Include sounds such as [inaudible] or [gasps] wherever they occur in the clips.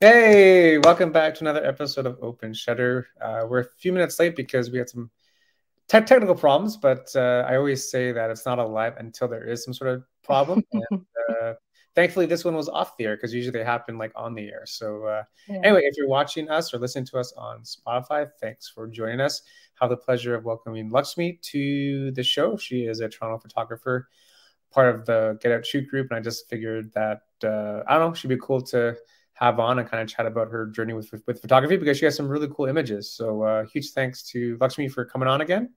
Hey, welcome back to another episode of Open Shutter. Uh, we're a few minutes late because we had some te- technical problems, but uh, I always say that it's not a live until there is some sort of problem. [laughs] and, uh, thankfully, this one was off the air because usually they happen like on the air. So, uh, yeah. anyway, if you're watching us or listening to us on Spotify, thanks for joining us. Have the pleasure of welcoming Laxmi to the show. She is a Toronto photographer, part of the Get Out Shoot group, and I just figured that uh, I don't know, she'd be cool to have on and kind of chat about her journey with, with, with photography because she has some really cool images. So uh, huge thanks to Laxmi for coming on again.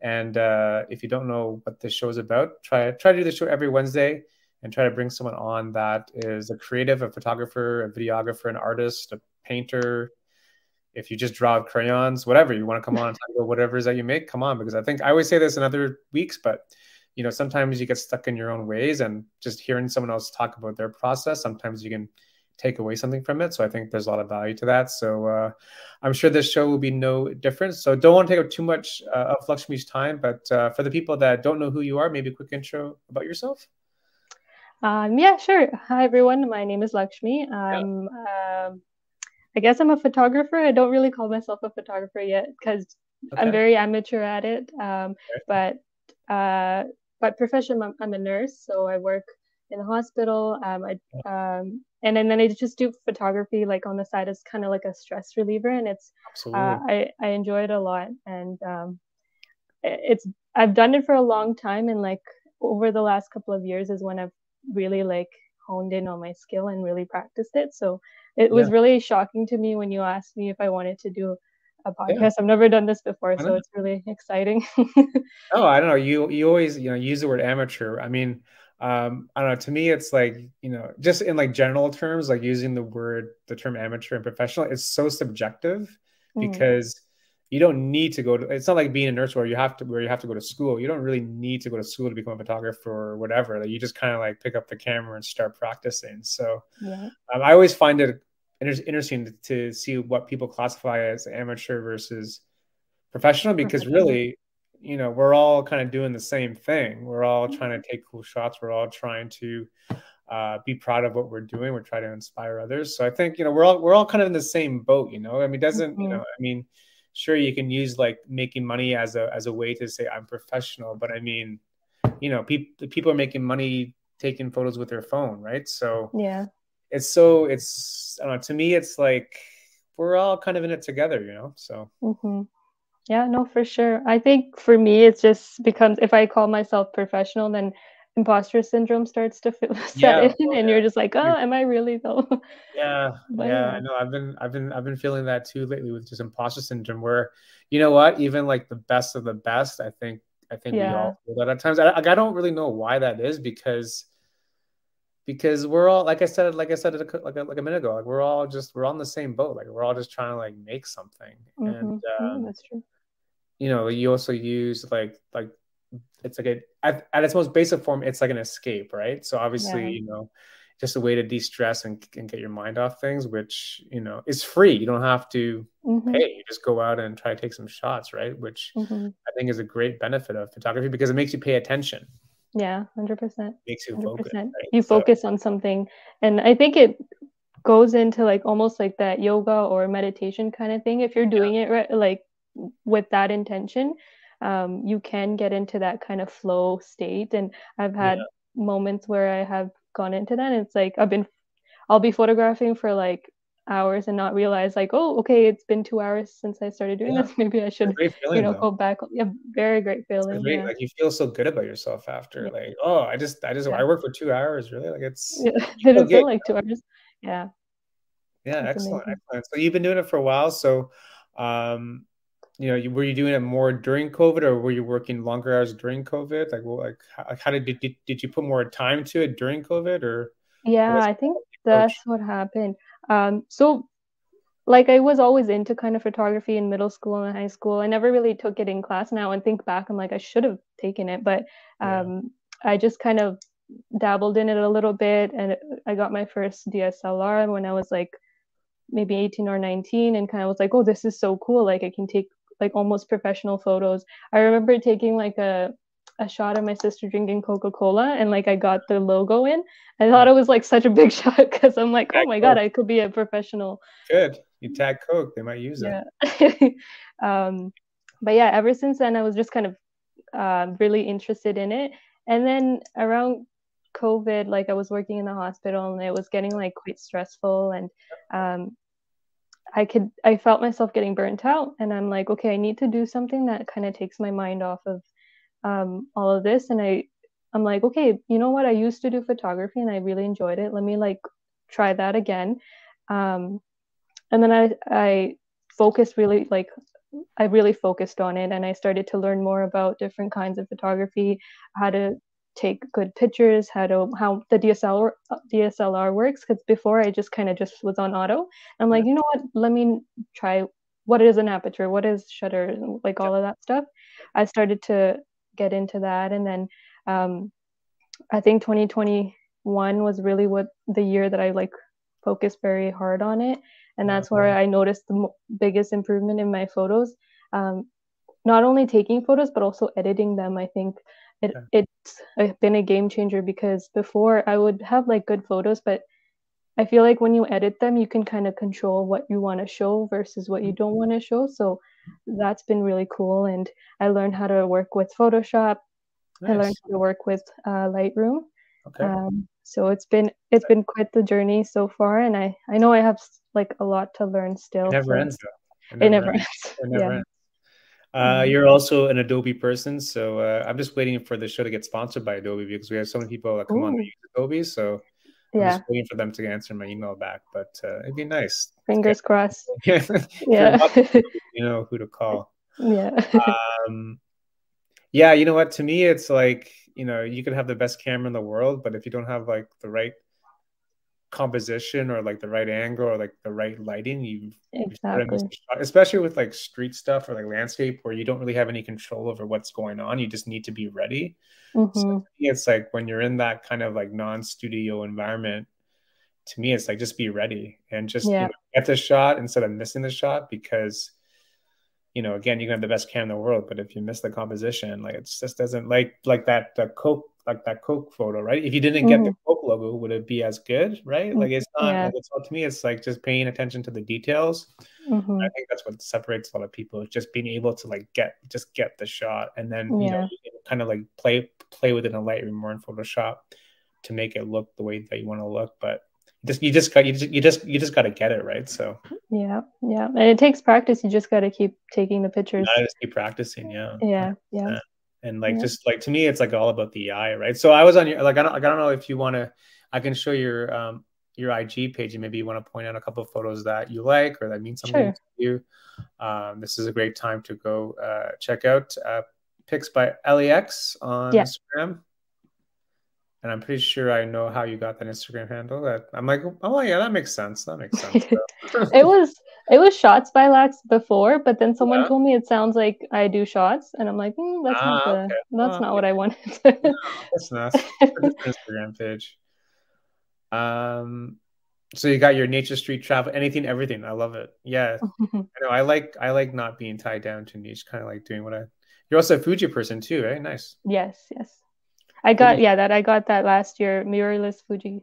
And uh, if you don't know what this show is about, try try to do the show every Wednesday and try to bring someone on that is a creative, a photographer, a videographer, an artist, a painter. If you just draw crayons, whatever you want to come on and talk about whatever is that you make, come on. Because I think I always say this in other weeks, but you know sometimes you get stuck in your own ways and just hearing someone else talk about their process, sometimes you can take away something from it. So I think there's a lot of value to that. So uh, I'm sure this show will be no different. So don't want to take up too much uh, of Laxmi's time, but uh, for the people that don't know who you are, maybe a quick intro about yourself. Um, yeah, sure. Hi, everyone. My name is Laxmi. Um, yeah. um, I guess I'm a photographer. I don't really call myself a photographer yet because okay. I'm very amateur at it. Um, okay. But uh, by profession, I'm, I'm, a nurse, so I work in the hospital. Um, I um, and, and then I just do photography like on the side as kind of like a stress reliever, and it's uh, I I enjoy it a lot, and um, it's I've done it for a long time, and like over the last couple of years is when I've really like honed in on my skill and really practiced it. So it was yeah. really shocking to me when you asked me if I wanted to do a podcast. Yeah. I've never done this before, so it's really exciting. [laughs] oh, I don't know. You you always you know use the word amateur. I mean, um, I don't know. To me, it's like you know, just in like general terms, like using the word, the term amateur and professional, it's so subjective mm. because you don't need to go to. It's not like being a nurse where you have to where you have to go to school. You don't really need to go to school to become a photographer or whatever. Like you just kind of like pick up the camera and start practicing. So yeah. um, I always find it inter- interesting to, to see what people classify as amateur versus professional because really you know we're all kind of doing the same thing. We're all mm-hmm. trying to take cool shots. We're all trying to uh, be proud of what we're doing. We're trying to inspire others. So i think you know we're all we're all kind of in the same boat you know? I mean doesn't mm-hmm. you know i mean sure you can use like making money as a as a way to say i'm professional but i mean you know people people are making money taking photos with their phone right? So yeah. it's so it's i don't know to me it's like we're all kind of in it together you know? So mm-hmm. Yeah, no, for sure. I think for me, it just becomes if I call myself professional, then imposter syndrome starts to feel, [laughs] set yeah, in, and yeah. you're just like, oh, am I really though? [laughs] Yeah, but, yeah, I know. I've been, I've been, I've been feeling that too lately with just imposter syndrome, where you know what, even like the best of the best, I think, I think yeah. we all feel that at times. I, I don't really know why that is because because we're all like I said, like I said like a, like a minute ago, like we're all just we're on the same boat. Like we're all just trying to like make something, mm-hmm. and um, that's true you know you also use like like it's like a at, at its most basic form it's like an escape right so obviously yeah. you know just a way to de-stress and, and get your mind off things which you know is free you don't have to mm-hmm. pay you just go out and try to take some shots right which mm-hmm. i think is a great benefit of photography because it makes you pay attention yeah 100% makes you 100%. focus right? you focus so, on something and i think it goes into like almost like that yoga or meditation kind of thing if you're doing yeah. it right like with that intention um, you can get into that kind of flow state and i've had yeah. moments where i have gone into that and it's like i've been i'll be photographing for like hours and not realize like oh okay it's been two hours since i started doing yeah. this [laughs] maybe i should feeling, you know though. go back yeah very great feeling great. Yeah. like you feel so good about yourself after yeah. like oh i just i just i work for two hours really like it's yeah. [laughs] it didn't feel like two hours yeah yeah excellent excellent so you've been doing it for a while so um you know, were you doing it more during COVID, or were you working longer hours during COVID? Like, well, like how, how did, did did you put more time to it during COVID, or? Yeah, I think that's what happened. Um, so, like, I was always into kind of photography in middle school and high school. I never really took it in class. Now and think back, I'm like, I should have taken it, but um, yeah. I just kind of dabbled in it a little bit, and I got my first DSLR when I was like maybe 18 or 19 and kind of was like oh this is so cool like i can take like almost professional photos. I remember taking like a a shot of my sister drinking Coca-Cola and like I got the logo in. I thought it was like such a big [laughs] shot because I'm like, oh my god, I could be a professional. Good. You tag Coke, they might use it. Yeah. [laughs] um, but yeah, ever since then I was just kind of uh, really interested in it. And then around COVID, like I was working in the hospital and it was getting like quite stressful and um, I could I felt myself getting burnt out and I'm like, okay, I need to do something that kind of takes my mind off of um, all of this. And I I'm like, okay, you know what? I used to do photography and I really enjoyed it. Let me like try that again. Um, and then I I focused really like I really focused on it and I started to learn more about different kinds of photography, how to take good pictures, how to how the DSLR DSLR works. Because before I just kind of just was on auto. I'm like, you know what? Let me try what is an aperture, what is shutter, like all of that stuff. I started to get into that, and then um, I think 2021 was really what the year that I like focused very hard on it, and that's where I noticed the biggest improvement in my photos. Um, not only taking photos but also editing them. I think it yeah. it's been a game changer because before I would have like good photos, but I feel like when you edit them, you can kind of control what you want to show versus what you don't want to show. So that's been really cool. And I learned how to work with Photoshop. Nice. I learned how to work with uh, Lightroom. Okay. Um, so it's been it's been quite the journey so far, and I I know I have like a lot to learn still. It never so ends. Though. It never, it never ends. ends. It never yeah. ends. Uh, mm-hmm. You're also an Adobe person, so uh, I'm just waiting for the show to get sponsored by Adobe because we have so many people that come Ooh. on that use Adobe. So I'm yeah. just waiting for them to answer my email back, but uh, it'd be nice. Fingers [laughs] yeah. [laughs] crossed. yeah, [laughs] you know who to call. Yeah. um, yeah, you know what? To me, it's like you know you could have the best camera in the world, but if you don't have like the right composition or like the right angle or like the right lighting you exactly especially with like street stuff or like landscape where you don't really have any control over what's going on you just need to be ready mm-hmm. so it's like when you're in that kind of like non-studio environment to me it's like just be ready and just yeah. you know, get the shot instead of missing the shot because you know again you can have the best cam in the world but if you miss the composition like it just doesn't like like that the coke like that Coke photo, right? If you didn't get mm. the Coke logo, would it be as good, right? Like it's not. Yeah. Like it's not to me. It's like just paying attention to the details. Mm-hmm. I think that's what separates a lot of people. Is just being able to like get just get the shot, and then yeah. you know kind of like play play with it in Lightroom or in Photoshop to make it look the way that you want to look. But just you just got you just you just you just got to get it right. So yeah, yeah, and it takes practice. You just got to keep taking the pictures. I just keep practicing. Yeah. Yeah. Yeah. yeah and like yeah. just like to me it's like all about the eye right so i was on your like i don't, like, I don't know if you want to i can show your um your ig page and maybe you want to point out a couple of photos that you like or that mean something sure. to you um, this is a great time to go uh, check out uh, pix by lax on yeah. instagram and I'm pretty sure I know how you got that Instagram handle. That I'm like, oh yeah, that makes sense. That makes sense. [laughs] it was it was shots by Lex before, but then someone yeah. told me it sounds like I do shots, and I'm like, mm, that's ah, not the, okay. that's oh, not okay. what I wanted. no, [laughs] that's nice. Instagram page. Um, so you got your Nature Street travel, anything, everything. I love it. Yeah, [laughs] I know. I like I like not being tied down to niche. Kind of like doing what I. You're also a Fuji person too, right? Nice. Yes. Yes. I got yeah that I got that last year mirrorless Fuji.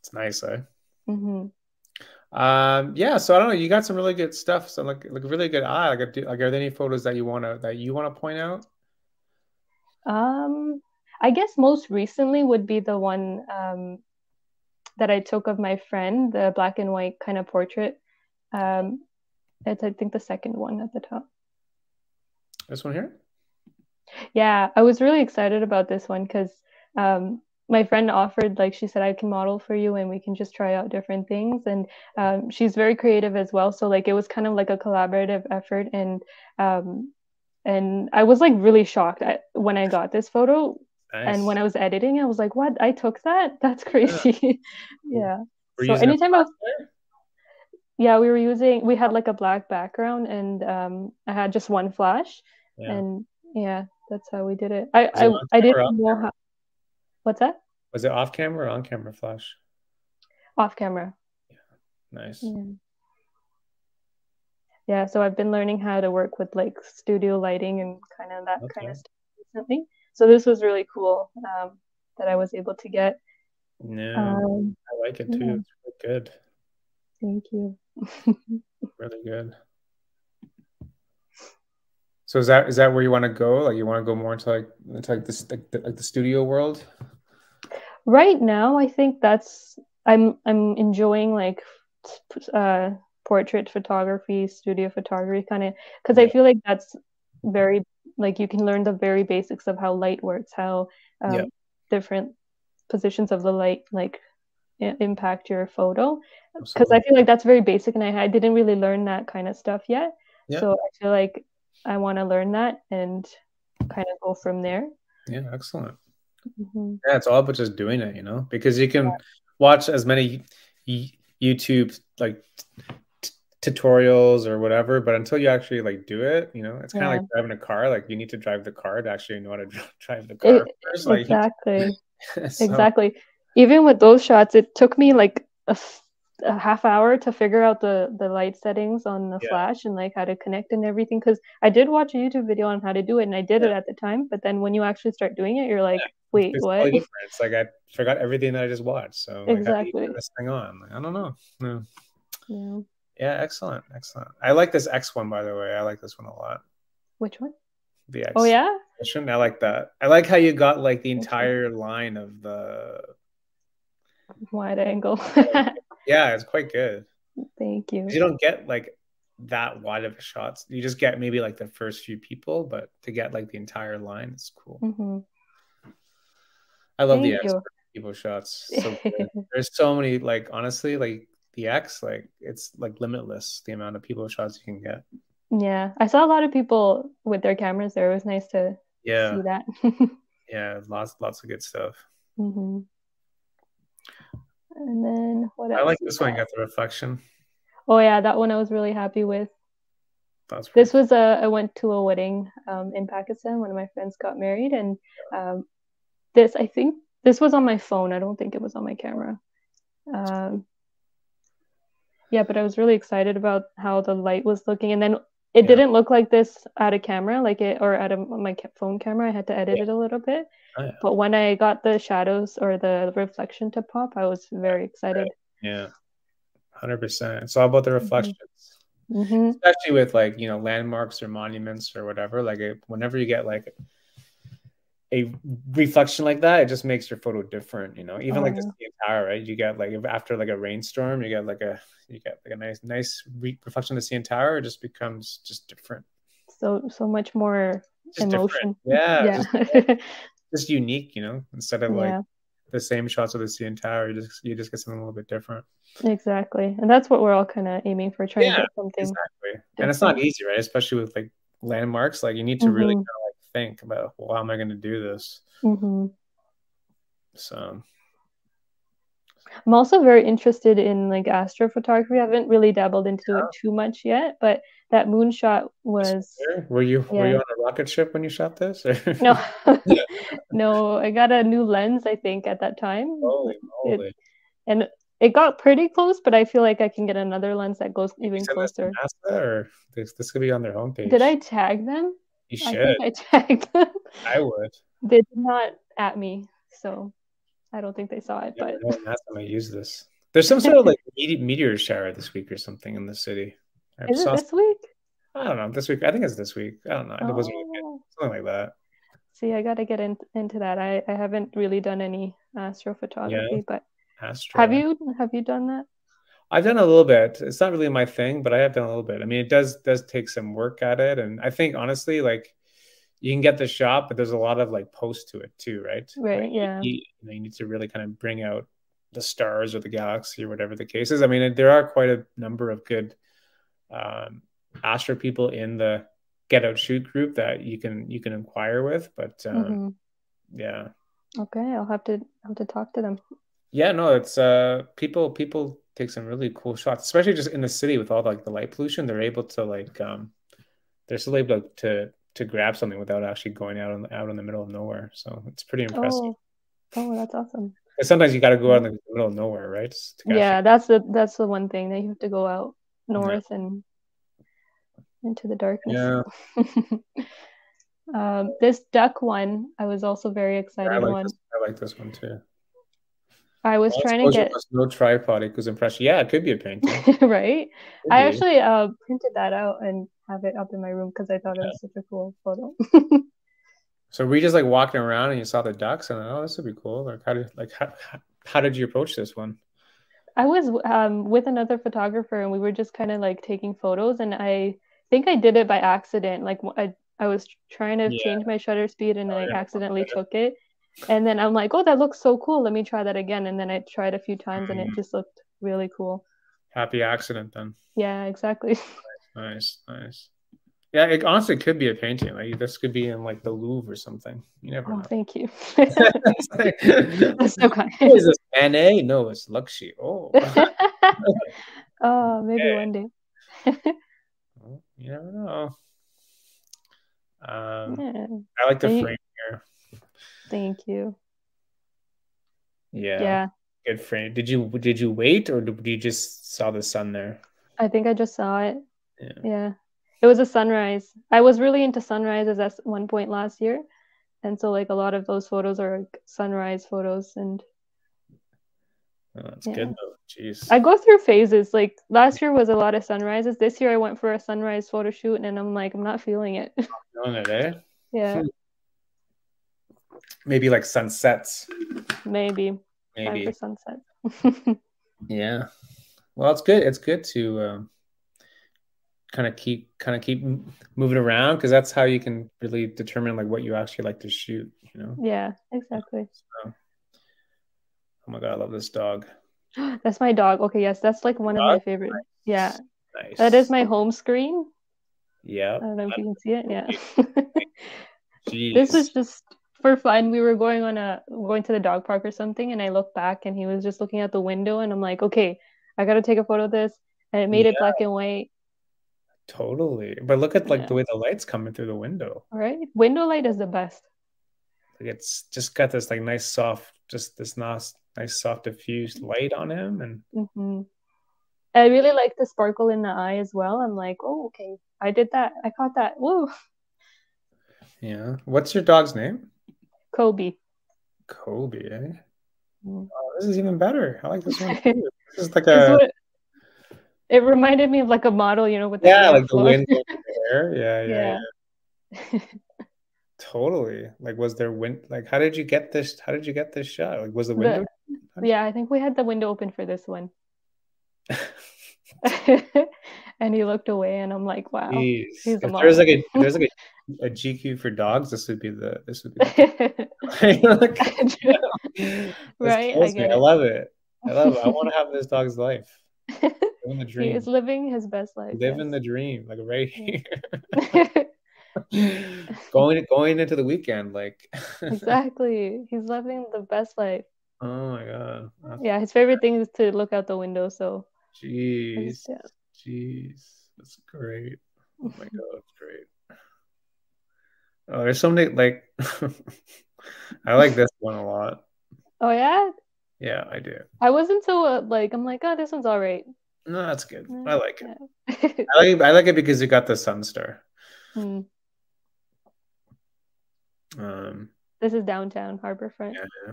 It's nice, eh? Mm-hmm. Um, yeah, so I don't know. You got some really good stuff. So like, like really good eye. Like, like, are there any photos that you wanna that you wanna point out? Um, I guess most recently would be the one um that I took of my friend, the black and white kind of portrait. Um, it's I think the second one at the top. This one here. Yeah, I was really excited about this one because um, my friend offered, like, she said, I can model for you and we can just try out different things. And um, she's very creative as well. So, like, it was kind of like a collaborative effort. And, um, and I was like really shocked at, when I got this photo. Nice. And when I was editing, I was like, what? I took that? [laughs] That's crazy. [laughs] yeah. yeah. So, anytime I was. Yeah, we were using, we had like a black background and um, I had just one flash. Yeah. And yeah, that's how we did it. I I, I didn't know how. What's that? Was it off camera or on camera flash? Off camera. Yeah, nice. Yeah. yeah. so I've been learning how to work with like studio lighting and kind of that okay. kind of stuff recently. so this was really cool um, that I was able to get. Yeah, um, I like it too. Yeah. It's really good. Thank you. [laughs] really good. So is that is that where you want to go? Like you want to go more into like into like this like the, like the studio world? Right now, I think that's I'm I'm enjoying like uh portrait photography, studio photography kind of because yeah. I feel like that's very like you can learn the very basics of how light works, how um, yeah. different positions of the light like impact your photo because I feel like that's very basic and I, I didn't really learn that kind of stuff yet. Yeah. So I feel like I want to learn that and kind of go from there. Yeah, excellent. Mm-hmm. Yeah, it's all about just doing it, you know, because you can yeah. watch as many YouTube like t- tutorials or whatever, but until you actually like do it, you know, it's kind of yeah. like driving a car. Like you need to drive the car to actually know how to [laughs] drive the car. It, first. Like, exactly. [laughs] so. Exactly. Even with those shots, it took me like a a half hour to figure out the the light settings on the yeah. flash and like how to connect and everything because i did watch a youtube video on how to do it and i did yeah. it at the time but then when you actually start doing it you're like yeah. wait it's what? totally it's like i forgot everything that i just watched so like, exactly. this thing on? Like, i don't know. No. yeah. Yeah excellent excellent. I like this x one by the way. I like this one a lot. Which one? The oh, x oh yeah i like that. I like how you got like the entire line of the wide angle Yeah, it's quite good. Thank you. You don't get like that wide of shots. You just get maybe like the first few people, but to get like the entire line is cool. Mm-hmm. I love Thank the X people shots. So [laughs] There's so many like honestly like the X like it's like limitless the amount of people shots you can get. Yeah, I saw a lot of people with their cameras there. It was nice to yeah. see that. [laughs] yeah, lots lots of good stuff. Mm-hmm. And then what else? I like this one. Got the reflection. Oh yeah, that one I was really happy with. That's this was a I went to a wedding um, in Pakistan. One of my friends got married, and um, this I think this was on my phone. I don't think it was on my camera. Um, yeah, but I was really excited about how the light was looking, and then it yeah. didn't look like this at a camera, like it or at a, my phone camera. I had to edit yeah. it a little bit. Oh, yeah. But when I got the shadows or the reflection to pop, I was very excited. Yeah, hundred percent. It's all about the mm-hmm. reflections, mm-hmm. especially with like you know landmarks or monuments or whatever. Like it, whenever you get like a reflection like that, it just makes your photo different. You know, even oh, like the CN Tower, right? You get like after like a rainstorm, you get like a you get like a nice nice re- reflection of the CN Tower. It just becomes just different. So so much more just emotion. Different. Yeah, yeah. Just, [laughs] just unique, you know, instead of like the same shots of the CN Tower, you just you just get something a little bit different. Exactly, and that's what we're all kind of aiming for, trying yeah, to get something. Exactly, different. and it's not easy, right? Especially with like landmarks, like you need to mm-hmm. really kind of like think about, well, how am I going to do this? Mm-hmm. So. I'm also very interested in like astrophotography. I haven't really dabbled into yeah. it too much yet, but that moonshot was. Were you yeah. were you on a rocket ship when you shot this? no, [laughs] [laughs] no. I got a new lens. I think at that time. Holy moly! It, and it got pretty close, but I feel like I can get another lens that goes even closer. NASA or this, this could be on their homepage. Did I tag them? You should. I, I [laughs] tagged them. I would. They did not at me, so I don't think they saw it. Yeah, but last time I used this, there's some sort of like [laughs] meteor shower this week or something in the city. I Is it this week? I don't know. This week, I think it's this week. I don't know. Oh. It wasn't really oh. something like that. See, I got to get in, into that. I, I haven't really done any astrophotography, yeah. but Astro. have you have you done that? I've done a little bit. It's not really my thing, but I have done a little bit. I mean, it does does take some work at it, and I think honestly, like you can get the shot, but there's a lot of like post to it too, right? Right. Like, yeah. You, you, know, you need to really kind of bring out the stars or the galaxy or whatever the case is. I mean, there are quite a number of good um, astro people in the get out shoot group that you can you can inquire with but um, mm-hmm. yeah okay i'll have to have to talk to them yeah no it's uh people people take some really cool shots especially just in the city with all the, like the light pollution they're able to like um they're still able to to grab something without actually going out on out in the middle of nowhere so it's pretty impressive oh, oh that's awesome sometimes you got to go out in the middle of nowhere right yeah that's the that's the one thing that you have to go out north yeah. and into the darkness. Yeah. Um, [laughs] this duck one, I was also very excited I like one. This, I like this one too. I was Well, trying to get no tripod equals impression. Yeah, it could be a painting. [laughs] right. Could I be. actually uh printed that out and have it up in my room because I thought it was such a cool photo. So were you just like walking around and you saw the ducks and oh, this would be cool. Like how did like how, how did you approach this one? I was um with another photographer and we were just kind of like taking photos and I think I did it by accident. Like I I was trying to Yeah. change my shutter speed and Oh, I yeah. accidentally took it. And then I'm like, oh, that looks so cool. Let me try that again. And then I tried a few times and it Mm. just looked really cool. Happy accident then. Yeah, exactly. [laughs] Nice, nice. Yeah, it honestly could be a painting. Like this could be in like the Louvre or something. You never Oh, know. thank you. It's [laughs] like, That's so kind. Is this Manet? No, it's Luxi. Oh, [laughs] oh, maybe one day. Well, you never know. Um, Yeah, I like the frame here. Thank you. Yeah, Yeah, good frame. Did you did you wait or did you just saw the sun there? I think I just saw it. Yeah. Yeah. It was a sunrise. I was really into sunrises at one point last year. And so like a lot of those photos are like sunrise photos and Oh, that's Yeah. good though. Jeez. I go through phases. Like last year was a lot of sunrises. This year I went for a sunrise photo shoot and I'm like I'm not feeling it. Feeling it, eh? [laughs] yeah, Maybe like sunsets. maybe. Time Maybe. for sunset. [laughs] Yeah. Well, it's good. It's good to um, kind of keep kind of keep moving around because that's how you can really determine like what you actually like to shoot. You know. yeah, exactly. So, oh my god, I love this dog. [gasps] That's my dog. Okay, yes, that's like one of my Dog? favorite. Yeah, Nice. that is my home screen. Yeah. I don't know if you can see it. Yeah. Jeez. [laughs] [laughs] this is just for fun. We were going on a going to the dog park or something, and I looked back and he was just looking out the window, and I'm like, okay, I gotta take a photo of this. And it made it black and white. totally. But look at like Yeah. the way the light's coming through the window. Right? Window light is the best. Like it's just got this like nice soft, just this nice, nice soft diffused light on him, and hmm I really like the sparkle in the eye as well. I'm like, oh, okay, I did that. I caught that. Woo, yeah. What's your dog's name? Kobe. Kobe. Eh? Mm. Oh, this is even better. I like this one. [laughs] This is like a what- it reminded me of like a model, you know, with the yeah, like the wind hair. Yeah, yeah, Yeah. yeah. Totally. Like, was there wind? Like, how did you get this? How did you get this shot? Like, was the The- window? Yeah, I think we had the window open for this one. [laughs] [laughs] and he looked away, and I'm like, wow. Jeez. he's a If there's like model. a there's like a, a GQ for dogs, this would be the this would be. The, [laughs] [laughs] Right, I I love it. I love it. I want to [laughs] have this dog's life. Living the dream. he is living his best life. Living the dream, like right here. going going into the weekend, like. exactly. He's living the best life. oh my god. That's- Yeah, his favorite thing is to look out the window. So Jeez. just- yeah. Jeez. That's great. Oh my god, that's great. Oh, there's so many like [laughs] I like this one a lot. Oh yeah, Yeah, I do. I wasn't so uh, like I'm like oh this one's all right. No, that's good. I like it. I like I like it because you got the sun star. Hmm. Um This is downtown Harborfront. yeah, yeah.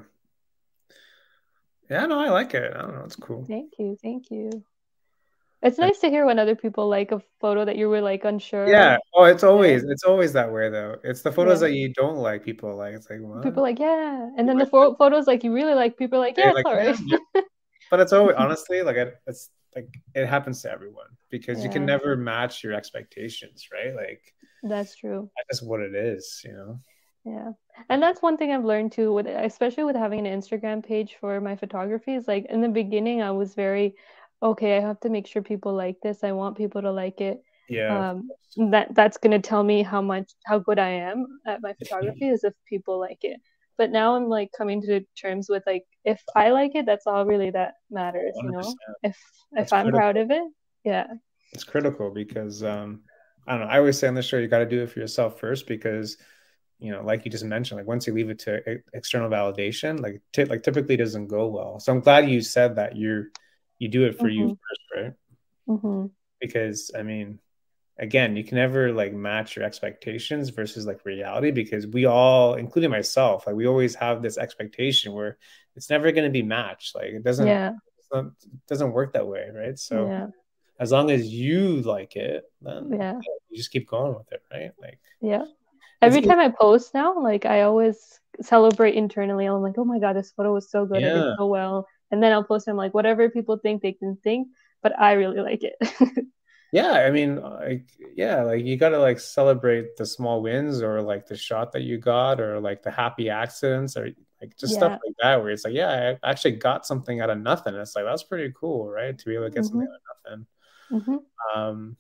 Yeah, no, I like it. I don't know, it's cool. Thank you, thank you. It's nice to hear when other people like a photo that you were like unsure. Yeah. of. Oh, it's always it's always that way though. It's the photos Yeah. that you don't like. People like it's like what? People like yeah, and then the pho- photos like you really like. People are like yeah, like, all right. "Yeah." [laughs] But it's always [laughs] honestly like it, it's like it happens to everyone because you can never match your expectations, right? Like That's true. that's just what it is, you know. Yeah. And that's one thing I've learned too, with especially with having an Instagram page for my photography, is like in the beginning I was very, okay, I have to make sure people like this. I want people to like it. Yeah. Um, that that's gonna tell me how much how good I am at my photography is if people like it. But now I'm like coming to terms with like if I like it, that's all really that matters, you know. If That's if I'm critical. proud of it, yeah. It's critical because um I don't know. I always say on the show you got to do it for yourself first because you know, like you just mentioned, like once you leave it to external validation, like t- like typically doesn't go well. So I'm glad you said that you're you do it for you Mhm. first, right? hmm Because I mean, again, you can never like match your expectations versus like reality because we all, including myself, like we always have this expectation where it's never going to be matched. Like it doesn't, yeah. Not, it doesn't work that way, right? So yeah. as long as you like it, then yeah. you just keep going with it, right? Like yeah. Every time I post now, like I always celebrate internally. I'm like, oh my god, this photo was so good. Yeah. I did so well. And then I'll post them like whatever people think they can think, but I really like it. [laughs] yeah i mean like yeah like you gotta like celebrate the small wins or like the shot that you got or like the happy accidents or like just yeah. stuff like that where it's like yeah i actually got something out of nothing it's like that's pretty cool right to be able to get mm-hmm. something out of nothing mm-hmm. um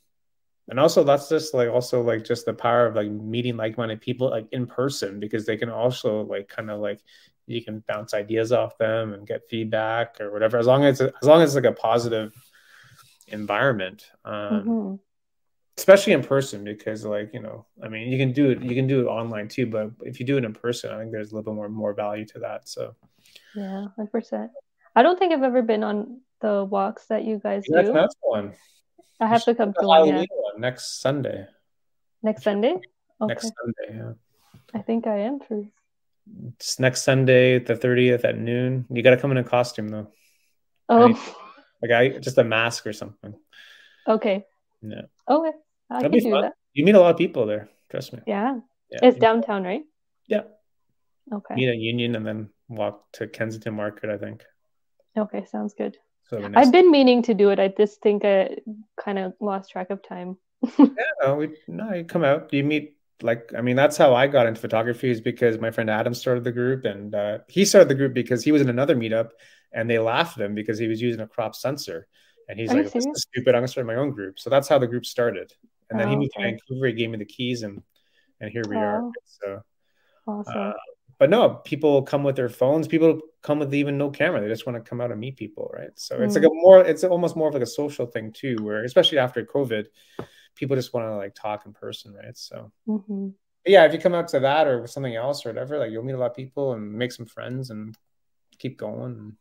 and also that's just like also like just the power of like meeting like-minded people like in person because they can also like kind of like you can bounce ideas off them and get feedback or whatever as long as as long as it's like a positive environment um, mm-hmm. especially in person because like you know i mean you can do it you can do it online too but if you do it in person i think there's a little bit more more value to that so. Yeah 100% i don't think i've ever been on the walks that you guys yeah, do. that's one. I have to come to one, yeah. one next sunday. Next sunday? Okay. next sunday yeah. I think i am for it's next sunday the 30th at noon you got to come in a costume though oh like I just a mask or something. Okay. Yeah. Okay. I That'll can do fun. that. You meet a lot of people there. Trust me. Yeah. yeah. It's downtown, right? Yeah. Okay. Meet at Union and then walk to Kensington Market. I think. Okay, sounds good. So I've been meaning to do it. I just think I kind of lost track of time. [laughs] yeah, no, we no, you come out. You meet like I mean that's how I got into photography is because my friend Adam started the group and uh, he started the group because he was in another meetup and they laughed at him because he was using a crop sensor. And he's Are like, "This is stupid. I'm gonna start my own group." So that's how the group started. And then oh, he moved okay. to Vancouver. He gave me the keys, and and here we oh, are. So, awesome. Uh, but no, people come with their phones. People come with even no camera. They just want to come out and meet people, right? So mm. it's like a mm. more, it's almost more of like a social thing too, where especially after COVID, people just want to like talk in person, right? So. Mm-hmm. Yeah, if you come out to that or something else or whatever, like you'll meet a lot of people and make some friends and keep going.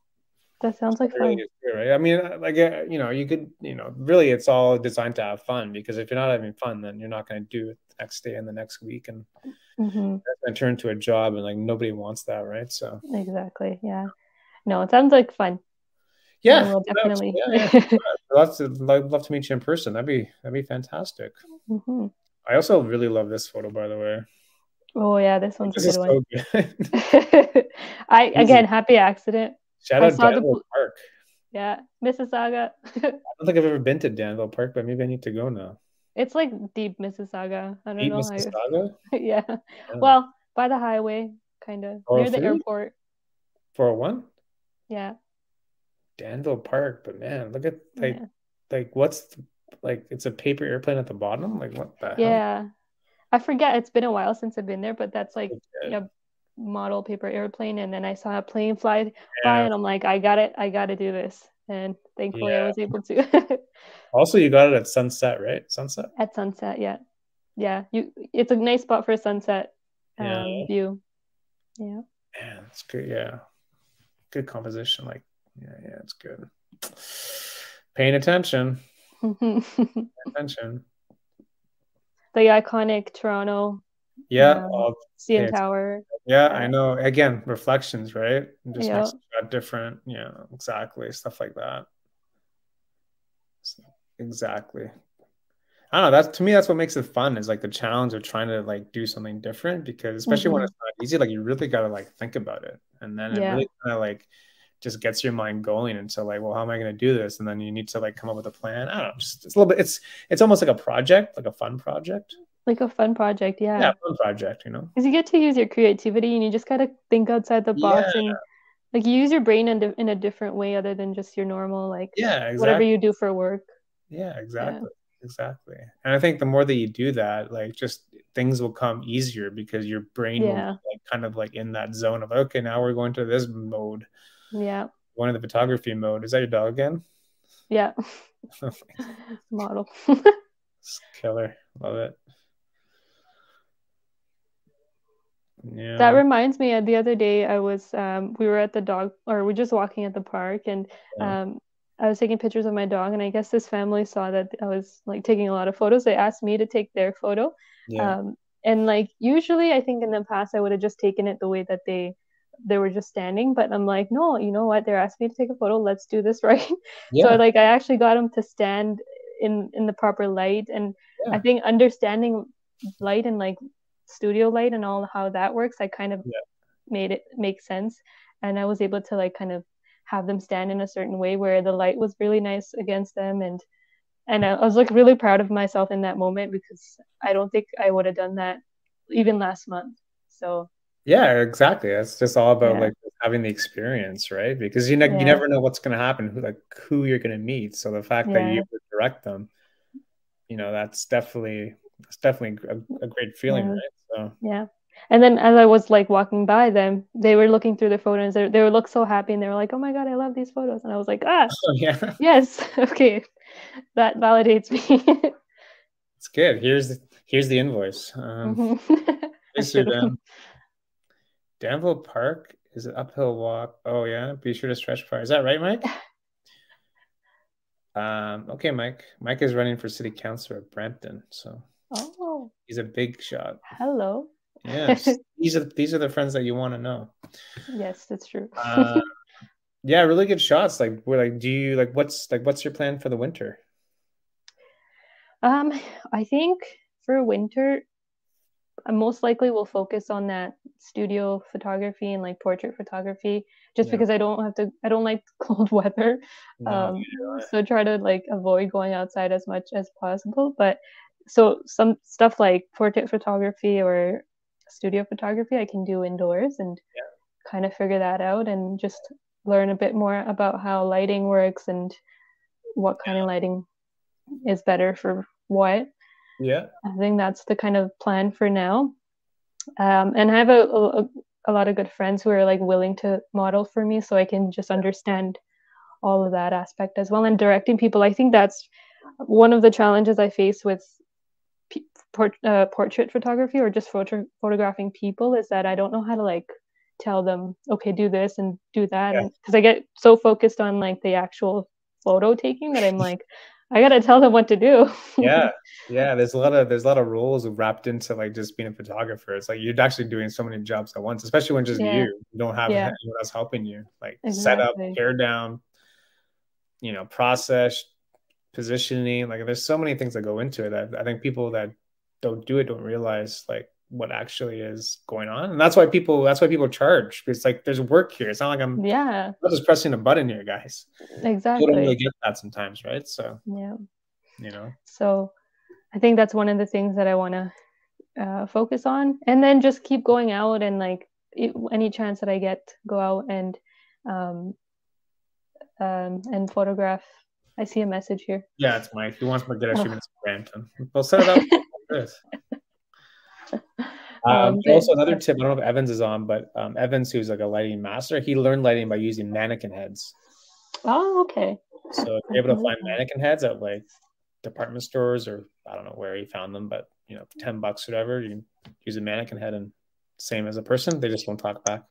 That sounds like fun. Right? I mean, uh, like uh, you know, you could, you know, really, it's all designed to have fun because if you're not having fun, then you're not going to do it the next day and the next week, and mm-hmm. and turn to a job, and like nobody wants that, right? So exactly, yeah. No, it sounds like fun. Yeah, definitely. Yeah, yeah. [laughs] love to love, love to meet you in person. That'd be that'd be fantastic. Mm-hmm. I also really love this photo, by the way. Oh yeah, this one's this a good one. So [laughs] good. I again, happy accident. Shout out Danville the... Park. Yeah, Mississauga. [laughs] I don't think I've ever been to Danville Park, but maybe I need to go now. It's like deep Mississauga. I don't deep know Mississauga? how. yeah. yeah. Well, by the highway, kind of near the airport. 401? Yeah. Danville Park, but man, look at like yeah. like what's the, like it's a paper airplane at the bottom. Like what the hell? Yeah. Hell? I forget. It's been a while since I've been there, but that's like a model paper airplane, and then I saw a plane fly yeah. by, and I'm like, I got it. I got to do this, and thankfully yeah. I was able to. [laughs] also, you got it at sunset, right? Sunset. At sunset, yeah, yeah. You, it's a nice spot for a sunset um, yeah. view. Yeah. Yeah, it's good. Yeah, good composition. Like, yeah, yeah, it's good. Paying attention. Paying [laughs] attention the iconic Toronto. Yeah, um, CN Tower. Yeah, I know. Again, reflections, right? Just yeah. makes it different. Yeah, exactly. Stuff like that. So, exactly. I don't know. That's to me. That's what makes it fun. Is like the challenge of trying to like do something different. Because especially mm-hmm. when it's not easy, like you really got to like think about it, and then yeah. it really kind of like just gets your mind going into like, well, how am I going to do this? And then you need to like come up with a plan. I don't know. Just it's a little bit. It's it's almost like a project, like a fun project. Like a fun project, yeah. Yeah, fun project. You know, because you get to use your creativity and you just gotta think outside the box yeah. and like you use your brain in, in a different way other than just your normal like yeah exactly. whatever you do for work. Yeah, exactly. Yeah exactly and i think the more that you do that like just things will come easier because your brain yeah. will like, kind of like in that zone of okay now we're going to this mode yeah. One of the photography mode. Is that your dog again? Yeah. [laughs] [laughs] Model. [laughs] killer. Love it. Yeah. That reminds me of the other day I was um we were at the dog or we're just walking at the park and yeah. um I was taking pictures of my dog, and I guess this family saw that I was like taking a lot of photos. They asked me to take their photo. Yeah. Um, and like usually, I think in the past I would have just taken it the way that they they were just standing. But I'm like, no, you know what? They're asking me to take a photo. Let's do this [laughs] right. Yeah. So like I actually got them to stand in in the proper light, and yeah. I think understanding light and like studio light and all how that works, I kind of yeah. made it make sense, and I was able to like kind of have them stand in a certain way where the light was really nice against them and and I was like really proud of myself in that moment because I don't think I would have done that even last month. So yeah, exactly. It's just all about yeah. like having the experience, right? Because you ne- yeah. you never know what's going to happen, who like who you're going to meet. So the fact yeah. that you direct them, you know, that's definitely that's definitely a, a great feeling, right? So yeah. And then as I was like walking by them, they were looking through the photos. They, they would look so happy, and they were like, "Oh my god, I love these photos!" And I was like, "Ah, [laughs] oh, yeah, yes, [laughs] okay, that validates me." [laughs] it's good. Here's the, here's the invoice. Um, mm-hmm. Danville Park is an uphill walk. Oh yeah, be sure to stretch far. Is that right, Mike? [laughs] um, okay, Mike. Mike is running for city councilor of Brampton, so oh, he's a big shot. Hello. Yes, [laughs] these are these are the friends that you want to know. Yes, that's true. uh, yeah, really good shots. Like, we're like, do you like what's like what's your plan for the winter? Um, I think for winter, I most likely will focus on that studio photography and like portrait photography just yeah. because I don't have to I don't like [laughs] cold weather. No, um yeah. so try to like avoid going outside as much as possible. But so some stuff like portrait photography or studio photography I can do indoors and yeah. kind of figure that out and just learn a bit more about how lighting works and what kind of lighting is better for what. Yeah. I think that's the kind of plan for now. Um, and I have a, a, a lot of good friends who are like willing to model for me so I can just understand all of that aspect as well. And directing people, I think that's one of the challenges I face with port, uh, portrait photography or just photo- photographing people is that I don't know how to like tell them, okay, do this and do that. Because yeah. I get so focused on like the actual photo taking that I'm like, I gotta tell them what to do. yeah, [laughs] yeah. There's a lot of there's a lot of roles wrapped into like just being a photographer. It's like you're actually doing so many jobs at once, especially when just yeah. you. you don't have yeah. anyone else helping you. Like exactly. set up, tear down, you know, process, positioning. Like there's so many things that go into it that I think people that don't do it don't realize like what actually is going on. And that's why people that's why people charge it's like there's work here. It's not like i'm yeah. I'm just pressing a button here guys. Exactly. Don't really get that sometimes right? So yeah. you know. So i think that's one of the things that i want to uh, focus on. And then just keep going out and like it, any chance that i get go out and um, um and photograph. I see a message here. Yeah it's mike. He wants to get extra oh. minutes Brampton. we'll set it up [laughs] [laughs] Um, um, but, also, another tip. I don't know if Evans is on, but um, Evans, who's like a lighting master, he learned lighting by using mannequin heads. Oh, okay. So if you're able to find mannequin heads at like department stores or I don't know where he found them, but you know, ten bucks, whatever, you use a mannequin head and same as a person, they just won't talk back.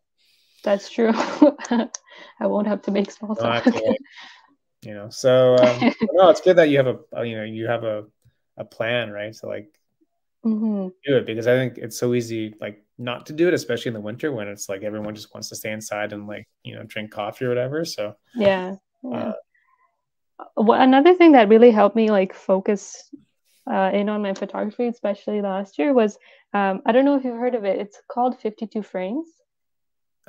That's true. [laughs] I won't have to make small talk. you know, so um, [laughs] no, it's good that you have a you know you have a a plan, right? So like mm-hmm. do it because I think it's so easy like not to do it, especially in the winter when it's like everyone just wants to stay inside and like you know drink coffee or whatever. So yeah. yeah. Uh, well, another thing that really helped me like focus uh, in on my photography, especially last year, was um, I don't know if you've heard of it. It's called Fifty Two Frames.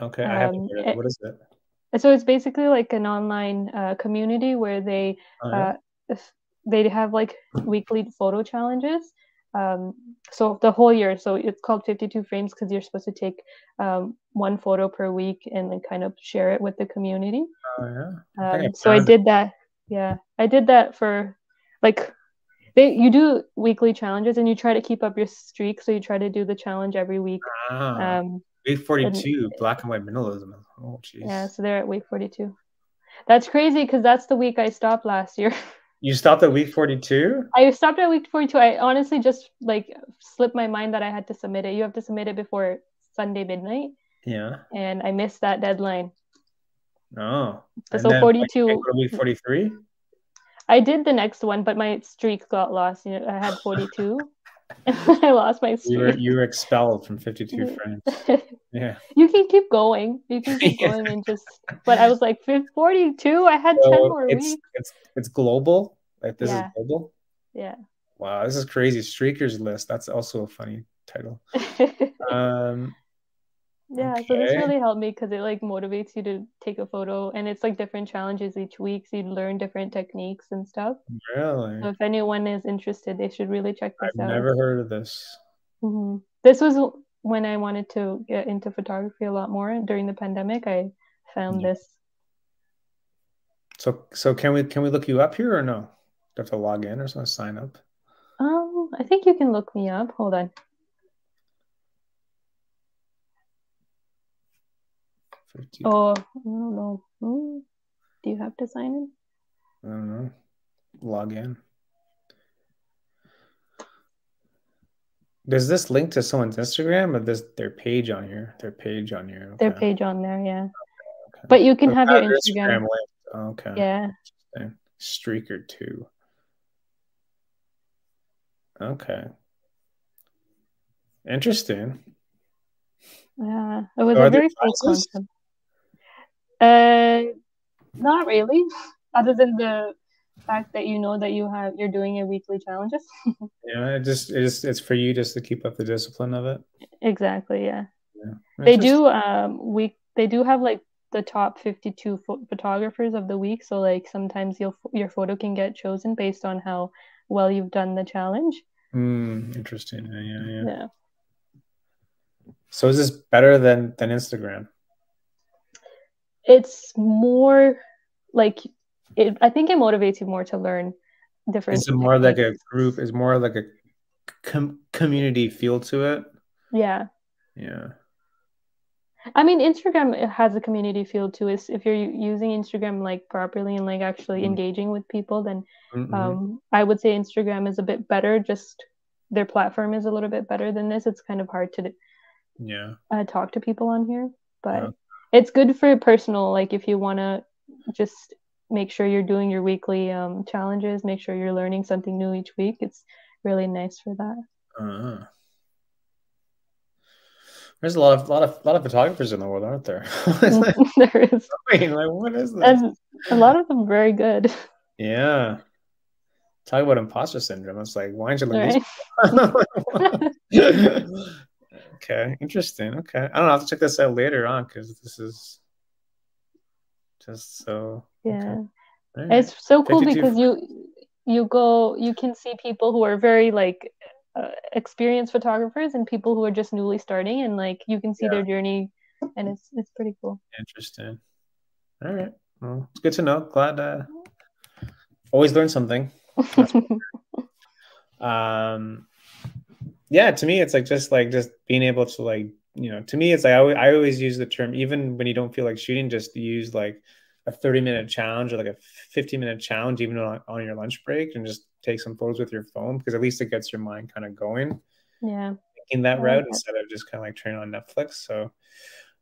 Okay, I haven't heard it. What is it? So it's basically like an online uh, community where they uh, they have like weekly photo challenges um, so the whole year so it's called 52 frames because you're supposed to take um, one photo per week and then kind of share it with the community. Oh, yeah. Um, I so i did that. Yeah. I did that for like they you do weekly challenges and you try to keep up your streak so you try to do the challenge every week. Ah, um 842 and, black and white minimalism. Oh jeez. Yeah so they're at week 42 that's crazy because that's the week i stopped last year [laughs] You stopped at week 42? I stopped at week 42. I honestly just like slipped my mind that I had to submit it. You have to submit it before Sunday midnight. Yeah. And I missed that deadline. Oh. So 42. Like, 43? I did the next one, but my streak got lost. You know, I had 42. [laughs] I lost my streak. You were, you were expelled from 52 Frames. [laughs] Yeah. You can keep going. You can keep [laughs] going and just, but I was like 42. I had so 10 more it's, weeks. It's, it's global. Like this yeah. is global. Yeah. Wow. This is crazy. Streakers list. That's also a funny title. um, yeah okay. so this really helped me because it like motivates you to take a photo and it's like different challenges each week so you learn different techniques and stuff really so if anyone is interested they should really check this out. I've never heard of this mm-hmm. this was when i wanted to get into photography a lot more during the pandemic i found yeah. this so so can we can we look you up here or no do you have to log in or something sign up um i think you can look me up hold on 50. Oh, I don't know. Hmm. Do you have to sign in? I don't know. Log in. Does this link to someone's Instagram or this their page on here? Their page on here. Okay. Their page on there, yeah. Okay. But you can have your Instagram. Instagram okay. Yeah. Streaker two. Okay. Interesting. Yeah, it was so a very cool concept. Uh, not really. Other than the fact that you know that you have you're doing your weekly challenges. [laughs] yeah, it just it's it's for you just to keep up the discipline of it. Exactly. Yeah. yeah. They do um week they do have like the top 52 ph- photographers of the week so like sometimes your your photo can get chosen based on how well you've done the challenge mm, interesting yeah, yeah yeah yeah so is this better than than instagram it's more like it, I think it motivates you more to learn different. It's more like a group? It's more like a com- community feel to it? Yeah. Yeah. I mean, Instagram has a community feel to it. If you're using Instagram like properly and like actually mm-hmm. engaging with people, then mm-hmm. um, I would say Instagram is a bit better. Just their platform is a little bit better than this. It's kind of hard to yeah uh, talk to people on here, but it's good for personal like if you want to just make sure you're doing your weekly um, challenges make sure you're learning something new each week it's really nice for that. Uh-huh. there's a lot of lot of lot of photographers in the world aren't there? [laughs] [laughs] There is. [laughs] I mean, like what is this? And a lot of them very good. Yeah. Talk about imposter syndrome. It's like why aren't you like right. Okay, interesting. Okay, I don't know. I have to check this out later on because this is just so. Yeah, okay. right. it's so cool because you you go you can see people who are very like uh, experienced photographers and people who are just newly starting and like you can see yeah. their journey and it's it's pretty cool. Interesting. All right. Well, it's good to know. Glad uh always learn something. [laughs] um yeah to me it's like just like just being able to like you know to me it's like I, always, I always use the term even when you don't feel like shooting just use like a 30 minute challenge or like a 15 minute challenge even on, on your lunch break and just take some photos with your phone because at least it gets your mind kind of going. Yeah. In that route instead of just kind of like turning on netflix so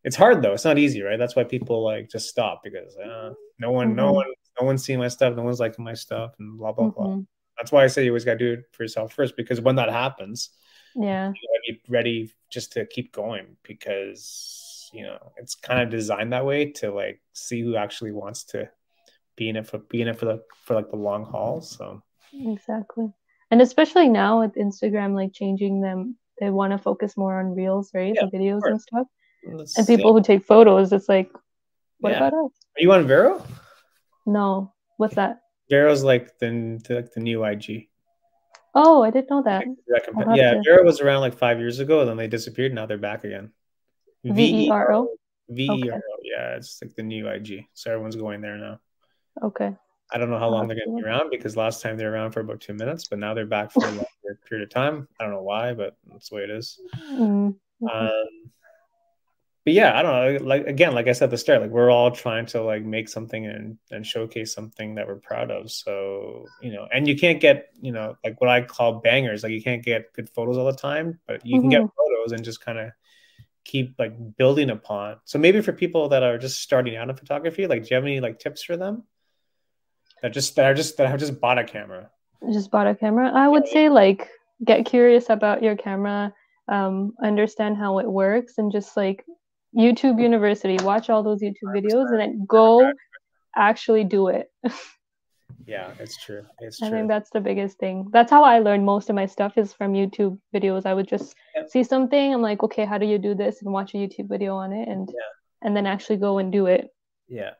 it's hard though. It's not easy right? That's why people like just stop because uh, no one mm-hmm. no one no one's seeing my stuff no one's liking my stuff and blah blah mm-hmm. blah that's why i say you always got to do it for yourself first because when that happens yeah. You be ready just to keep going because you know it's kind of designed that way to like see who actually wants to be in it for be in it for the for like the long haul so. Exactly. And especially now with instagram like changing them they want to focus more on reels right? Yeah, the videos and stuff. Let's, and people yeah. who take photos it's like what yeah. about us? Are you on vero? No. What's that? Vero's like the, the like the new ig Oh, I didn't know that. Yeah, to... Vero was around like five years ago, and then they disappeared. Now they're back again. V E R O. V E R O. Yeah, it's like the new IG. So everyone's going there now. Okay. I don't know how long they're going to be around because last time they were around for about two minutes, but now they're back for a longer [laughs] period of time. I don't know why, but that's the way it is. Mm-hmm. Um, but yeah, I don't know. Like again, like I said at the start, like we're all trying to like make something and and showcase something that we're proud of. So you know, and you can't get you know like what I call bangers. Like you can't get good photos all the time, but you mm-hmm. can get mm-hmm. photos and just kind of keep like building upon. So maybe for people that are just starting out in photography, like do you have any like tips for them? That just that are just that have just bought a camera. Just bought a camera. I would say like get curious about your camera, um, understand how it works, and just like YouTube University, watch all those YouTube videos, and then go actually do it. [laughs] yeah, it's true. It's true. I think that's the biggest thing. That's how I learned most of my stuff is from YouTube videos. I would just yep. see something, I'm like, okay, how do you do this? And watch a YouTube video on it, and yeah. and then actually go and do it. Yeah,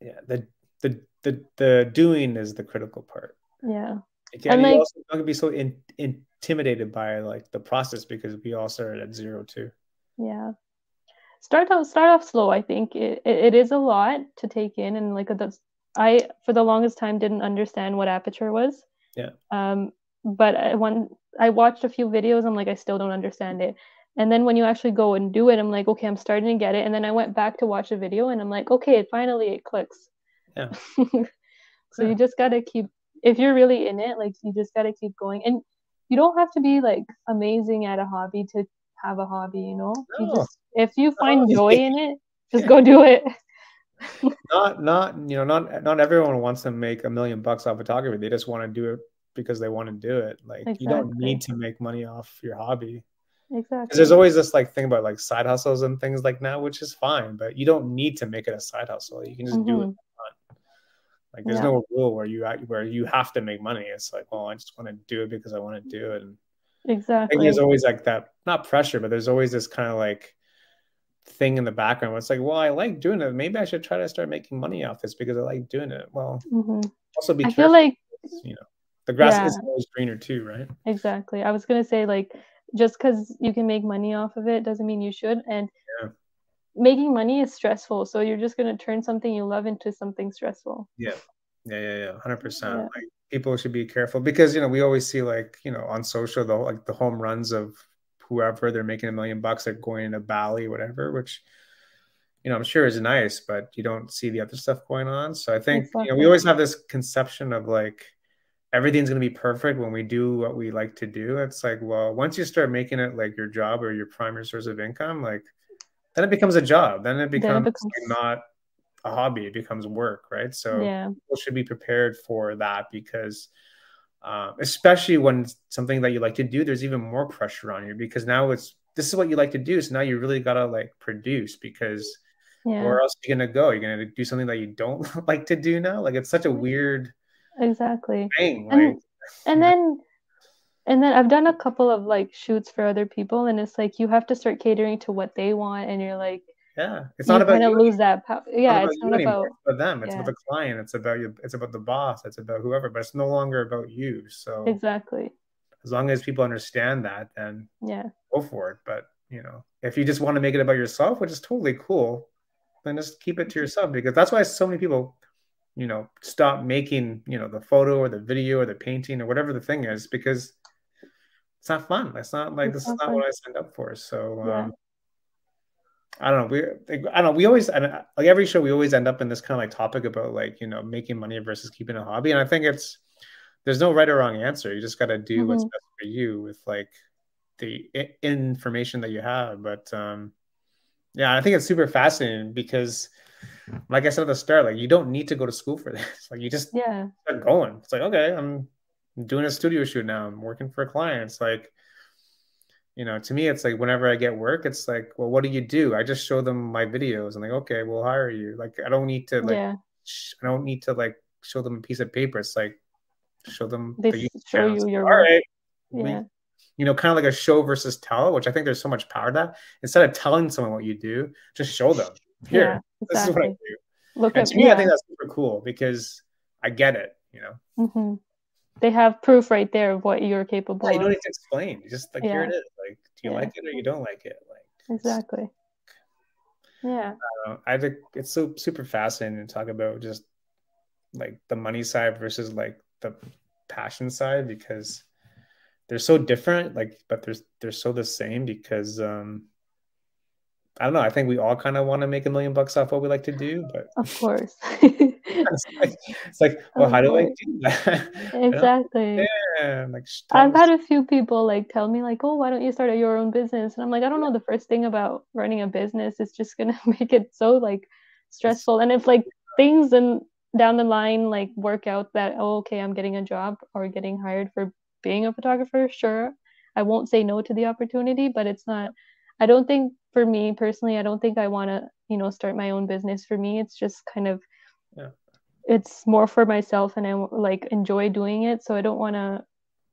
yeah. The the the the doing is the critical part. Yeah. Again, and like, also don't be so in, intimidated by like the process because we all started at zero too. Yeah start off start off slow i think. It, it is a lot to take in and like that's i for the longest time didn't understand what aperture was. Yeah. Um but I, when i watched a few videos i'm like i still don't understand it. And then when you actually go and do it i'm like okay i'm starting to get it. And then i went back to watch a video and i'm like okay finally it clicks. Yeah. [laughs] So yeah. you just got to keep if you're really in it like you just got to keep going. And you don't have to be like amazing at a hobby to have a hobby you know no. you just if you find joy [laughs] in it, just go do it. [laughs] not not you know not not everyone wants to make a million bucks off photography. They just want to do it because they want to do it. Like exactly. you don't need to make money off your hobby. Exactly. There's always this like thing about like side hustles and things like that, which is fine, but you don't need to make it a side hustle. You can just mm-hmm. do it. Mm-hmm. Like there's yeah. no rule where you where you have to make money. It's like, well, I just want to do it because I want to do it. And exactly. there's always like that, not pressure, but there's always this kind of like thing in the background where it's like, well, I like doing it. Maybe I should try to start making money off this because I like doing it. Well, mm-hmm. also be I careful. feel like you know the grass yeah. is always greener too, right? Exactly. I was gonna say like just because you can make money off of it doesn't mean you should. And yeah. making money is stressful, so you're just gonna turn something you love into something stressful. Yeah, yeah, yeah, yeah, hundred percent. Like people should be careful because you know we always see like you know on social the like the home runs of whoever they're making a million bucks they're going into bali whatever which you know i'm sure is nice but you don't see the other stuff going on. So i think exactly. you know we always have this conception of like everything's going to be perfect when we do what we like to do. It's like well once you start making it like your job or your primary source of income like then it becomes a job. Then it becomes, then it becomes... not a hobby it becomes work right so yeah. people should be prepared for that because um, especially when something that you like to do, there's even more pressure on you because now it's this is what you like to do. So now you really gotta like produce because yeah. where else are you gonna go? You're gonna do something that you don't [laughs] like to do now. Like it's such a weird exactly thing. And, like, and then and then I've done a couple of like shoots for other people, and it's like you have to start catering to what they want, and you're like, yeah, it's not about of lose that power. Yeah, it's not about, it's about them. It's yeah. about the client. It's about you. It's about the boss. It's about whoever. But it's no longer about you. So exactly. As long as people understand that, then yeah, go for it. But you know, if you just want to make it about yourself, which is totally cool, then just keep it to yourself because that's why so many people, you know, stop making you know the photo or the video or the painting or whatever the thing is because it's not fun. It's not like it's this not is not fun. what I signed up for. So. Yeah. Um, I don't know. We I don't know. We always like every show. We always end up in this kind of like topic about like you know making money versus keeping a hobby. And I think it's there's no right or wrong answer. You just got to do mm-hmm. what's best for you with like the I- information that you have. But um, yeah, I think it's super fascinating because, like I said at the start, like you don't need to go to school for [laughs] this. Like you just yeah start going. It's like okay, I'm doing a studio shoot now. I'm working for a client. It's like you know, to me, it's like whenever I get work, it's like, well, what do you do? I just show them my videos and like, okay, we'll hire you. Like, I don't need to like, yeah. sh- I don't need to like show them a piece of paper. It's like, show them. They the show you your All right. Yeah. We, you know, kind of like a show versus tell, which I think there's so much power to that. Instead of telling someone what you do, just show them. Here, yeah, exactly. this is what I do. Look and at to me, yeah. I think that's super cool because I get it. You know. Mm-hmm they have proof right there of what you're capable yeah, you don't need to explain. You just like yeah. here it is. Like do you yeah. like it or you don't like it? Like exactly. Yeah. Uh, i think it's so super fascinating to talk about just like the money side versus like the passion side because they're so different like but they're they're so the same because um I don't know. I think we all kind of want to make a million bucks off what we like to do, but of course, [laughs] it's, like, it's like, well, how do I do that? [laughs] Exactly. Yeah, yeah, like I've had a few people like tell me like, oh, why don't you start your own business? And I'm like, I don't know. The first thing about running a business is just gonna [laughs] make it so like stressful. And if like things and down the line like work out that oh, okay, I'm getting a job or getting hired for being a photographer, sure, I won't say no to the opportunity. But it's not. I don't think for me personally, I don't think I want to you know start my own business. For me, it's just kind of yeah it's more for myself and I like enjoy doing it. So I don't want to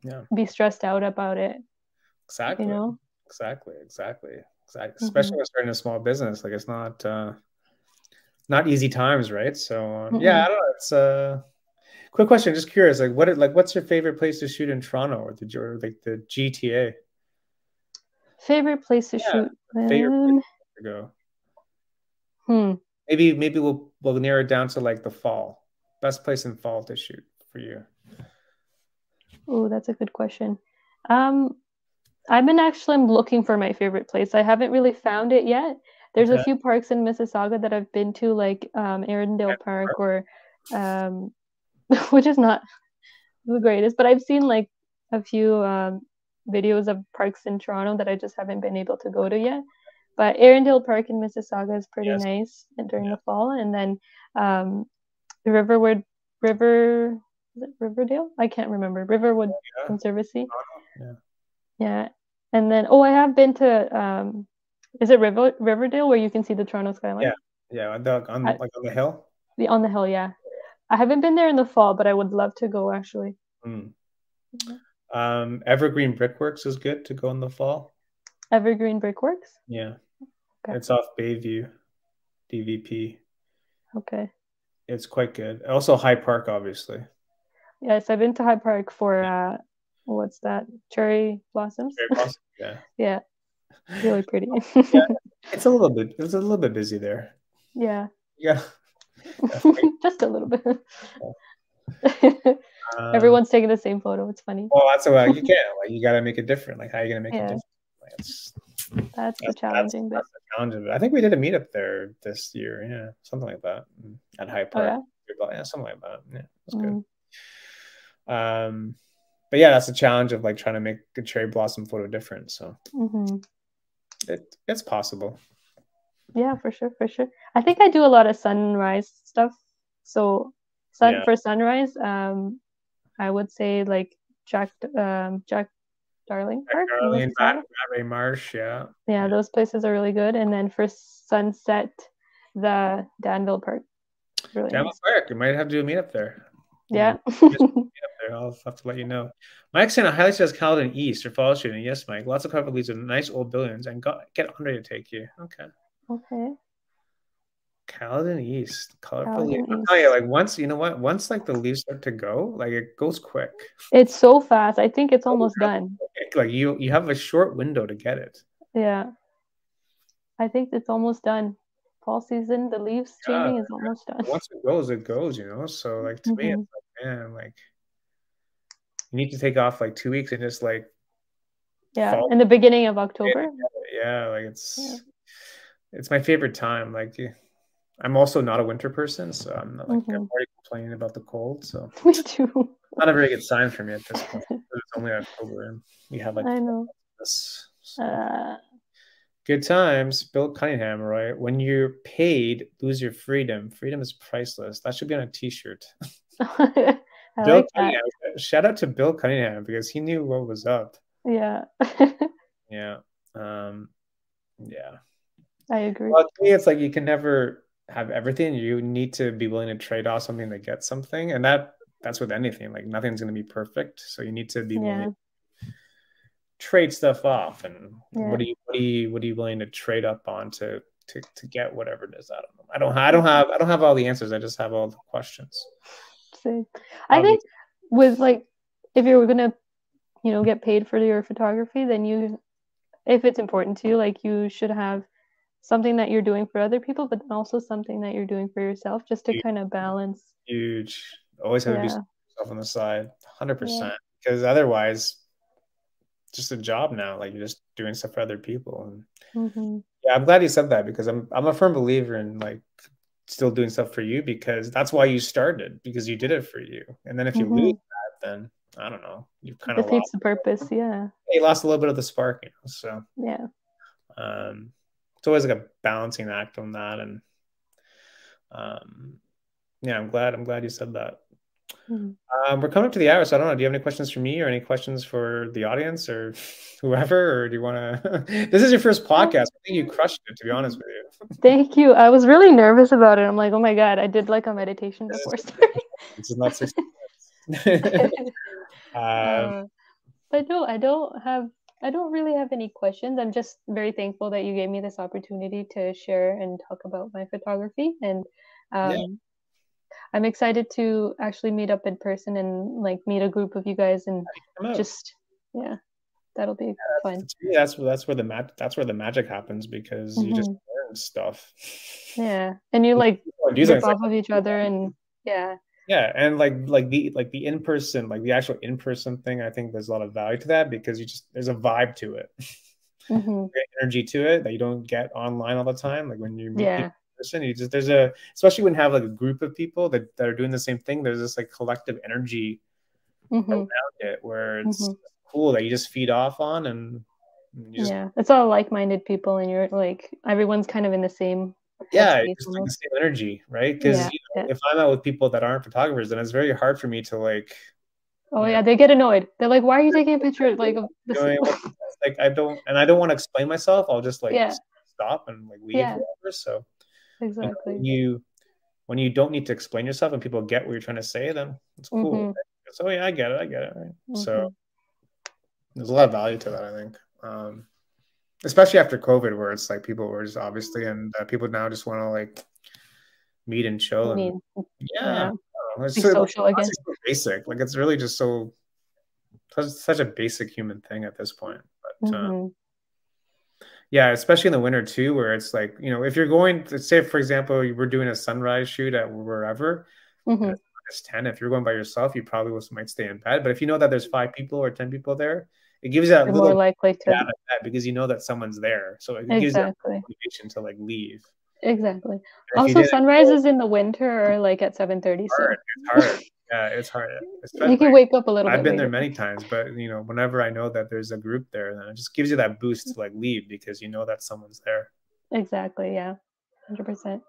yeah. be stressed out about it. Exactly. You know? Exactly. Exactly. Exactly. Mm-hmm. Especially when starting a small business. Like it's not uh not easy times, right? So uh, mm-hmm. yeah, I don't know. It's uh quick question, just curious, like what like what's your favorite place to shoot in Toronto or the or like the GTA? Favorite place to yeah. shoot. Favorite place to go. Hmm. Maybe maybe we'll we'll narrow it down to like the fall. Best place in fall to shoot for you. Oh, that's a good question. Um, I've been actually looking for my favorite place. I haven't really found it yet. There's okay. a few parks in Mississauga that I've been to, like um, Arundel Park, or um, [laughs] which is not the greatest, but I've seen like a few um, videos of parks in Toronto that I just haven't been able to go to yet. But Arundel Park in Mississauga is pretty yes. nice during yeah. the fall, and then um, the Riverwood River is it Riverdale? I can't remember Riverwood yeah. Conservancy. Yeah. Yeah, and then oh, I have been to um, is it River Riverdale where you can see the Toronto skyline? Yeah, yeah, on the, on, I, like on the hill. The on the hill, yeah. I haven't been there in the fall, but I would love to go actually. Mm. Um, Evergreen Brickworks is good to go in the fall. Evergreen Brickworks. Yeah. Okay. It's off Bayview, DVP. Okay. It's quite good. Also, High Park, obviously. Yes, I've been to High Park for uh, what's that? Cherry blossoms. Cherry blossoms. Yeah. [laughs] yeah. Really pretty. [laughs] [laughs] yeah, it's a little bit. It's a little bit busy there. Yeah. Yeah. Just a little bit. Um, Everyone's taking the same photo. It's funny. Well, that's why you can't. Like, you got to make it different. Like, how are you gonna make it different? Like, it's that's, the challenging that's, bit. That's challenge I think we did a meetup there this year. Yeah, something like that at High Park. Oh, yeah? yeah? something like that. Yeah, it's mm. good. Um, but yeah, that's the challenge of like trying to make a cherry blossom photo different. So mm-hmm. it it's possible. Yeah, for sure, for sure. I think I do a lot of sunrise stuff. So sun yeah. for sunrise, um, I would say like Jack um Jack Darling Park. Darling, Marsh, yeah. yeah. those places are really good. And then for sunset, the Danville Park. Really Danville nice. Park, you might have to do a meetup there. Yeah. [laughs] there. I'll have to let you know. Mike saying highly says Caledon East or Fall Shooting. Yes, Mike. Lots of cover leads and nice old buildings and got, get Andre to take you. Okay. Okay. Caledon East, colorful leaves. i tell you, like once you know what, once like the leaves start to go, like it goes quick. It's so fast. I think it's almost done. Like you, you have a short window to get it. Yeah, I think it's almost done. Fall season, the leaves yeah, changing is almost done. Once it goes, it goes. You know, so like to mm-hmm. me, it's like man, like you need to take off like two weeks and just like yeah, fall. in the beginning of October. Yeah, like it's. Yeah. It's my favorite time. Like I'm also not a winter person, so I'm not like mm-hmm. I'm already complaining about the cold. So [laughs] me too. Not a very good sign for me at this point. it's only October, and we have like I know this. So. Uh... Good times, Bill Cunningham. Right when you're paid, lose your freedom. Freedom is priceless. That should be on a T-shirt. [laughs] Bill like Cunningham. Shout out to Bill Cunningham because he knew what was up. Yeah. [laughs] yeah. Um. Yeah. I agree. Well, to me, it's like you can never have everything you need to be willing to trade off something to get something and that that's with anything like nothing's going to be perfect so you need to be yeah. willing to trade stuff off and yeah. what are you what are you what are you willing to trade up on to to to get whatever it is i don't know i don't i don't have i don't have all the answers i just have all the questions See, i um, think with like if you're gonna you know get paid for your photography then you if it's important to you like you should have something that you're doing for other people, but also something that you're doing for yourself, just to kind of balance. Huge. Always have yeah. to be yourself on the side, hundred yeah. percent. Because otherwise, just a job now. Like you're just doing stuff for other people. And mm-hmm. yeah, I'm glad you said that because I'm I'm a firm believer in like still doing stuff for you because that's why you started because you did it for you. And then if you mm-hmm. lose that, then I don't know. You've kind of defeats the purpose. Yeah. You lost a little bit of the spark, you know. So yeah. Um, it's always like a balancing act on that, and um, yeah, I'm glad. I'm glad you said that. Mm-hmm. Um, we're coming up to the hour, so I don't know. Do you have any questions for me or any questions for the audience or [laughs] whoever? Or do you want to? [laughs] this is your first podcast. I think you crushed it, to be honest with you. [laughs] Thank you. I was really nervous about it. I'm like, oh my god, I did like a meditation before starting. this is not six um, uh, but no, I don't have. I don't really have any questions. I'm just very thankful that you gave me this opportunity to share and talk about my photography and. Um, yeah I'm excited to actually meet up in person and like meet a group of you guys and just yeah, that'll be yeah, fun. That's that's where the mag- that's where the magic happens because mm-hmm. you just mm-hmm. learn stuff. Yeah, and you like rip off like, of each other and yeah. Yeah, and like like the like the in person like the actual in person thing, I think there's a lot of value to that because you just there's a vibe to it. Mm-hmm. [laughs] energy to it that you don't get online all the time. Like when you meet yeah person. You just there's a especially when you have like a group of people that, that are doing the same thing, there's this like collective energy mm-hmm. around it where it's mm-hmm. cool that you just feed off on and just, yeah, it's all like-minded people, and you're like everyone's kind of in the same. Yeah, just like the same energy, right? Because yeah, yeah. if I'm out with people that aren't photographers, then it's very hard for me to like. Oh yeah, know, they get annoyed. They're like, "Why are you taking a picture like of this?" [laughs] like I don't, and I don't want to explain myself. I'll just like yeah. stop and like leave. Yeah. Whatever, so exactly when you when you don't need to explain yourself and people get what you're trying to say then it's cool mm-hmm. so oh, yeah i get it i get it right mm-hmm. so there's a lot of value to that i think um, especially after covid where it's like people were just obviously and uh, people now just want to like meet and chill and, yeah, yeah. it's Be so, social again. So basic like it's really just so such, a basic human thing at this point but uh, mm-hmm. Yeah, especially in the winter too, where it's like you know if you're going to say for example we're doing a sunrise shoot at wherever. Mm-hmm. It's 10 if you're going by yourself you probably might stay in bed but if you know that there's five people or 10 people there it gives you that little more likely to because you know that someone's there so it exactly. gives you motivation to like leave exactly also sunrises in the winter or like at 7 30 so. it's hard [laughs] yeah, it's hard. you can wake up a little. Bit. I've been later. there many times, but you know, whenever I know that there's a group there, then it just gives you that boost to like leave because you know that someone's there. Exactly. Yeah, hundred percent.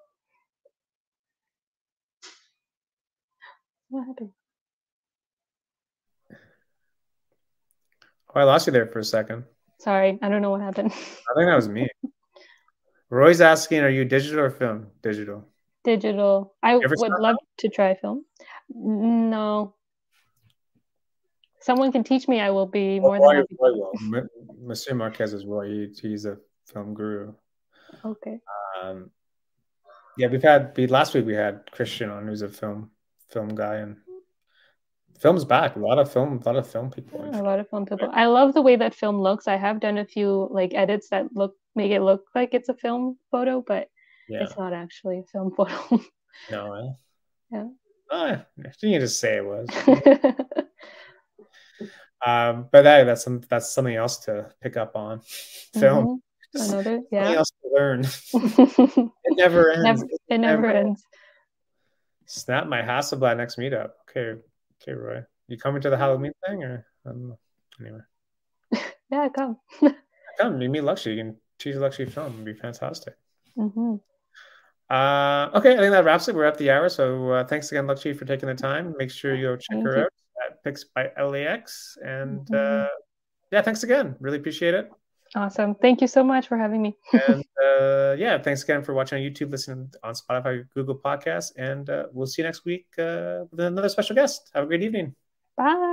What happened? Oh, I lost you there for a second. Sorry, I don't know what happened. I think that was me. [laughs] Roy's asking, "Are you digital or film?" Digital. Digital. I would love to try film. No. Someone can teach me. I will be more than happy. Well. Monsieur Marquez as well. He, he's a film guru. Okay. Um, yeah, we've had we, last week we had Christian on, who's a film film guy, and film's back. A lot of film, a lot of film people. Yeah, a lot of film people. I love the way that film looks. I have done a few like edits that look make it look like it's a film photo, but yeah. it's not actually a film photo. [laughs] no. Yeah. Oh, you just say it was. [laughs] um, but that, that's some, that's something else to pick up on. Film. Mm-hmm. Another, yeah. Something else to learn. [laughs] it never ends. Never, it, never, never ends. Snap my Hasselblad next meetup. Okay, okay, Roy. You coming to the Halloween thing or um, anyway? yeah, come. come. You meet Laxmi. You can choose Laxmi film. It'd be fantastic. Mm-hmm. Uh, okay, I think that wraps it. We're at the hour. So uh, thanks again, Laxmi, for taking the time. Make sure you go check Thank her you. out at pix by lax. And mm-hmm. uh, yeah, thanks again. Really appreciate it. Awesome. Thank you so much for having me. [laughs] and uh, yeah, thanks again for watching on YouTube, listening on Spotify, Google Podcasts. And uh, we'll see you next week uh, with another special guest. Have a great evening. Bye.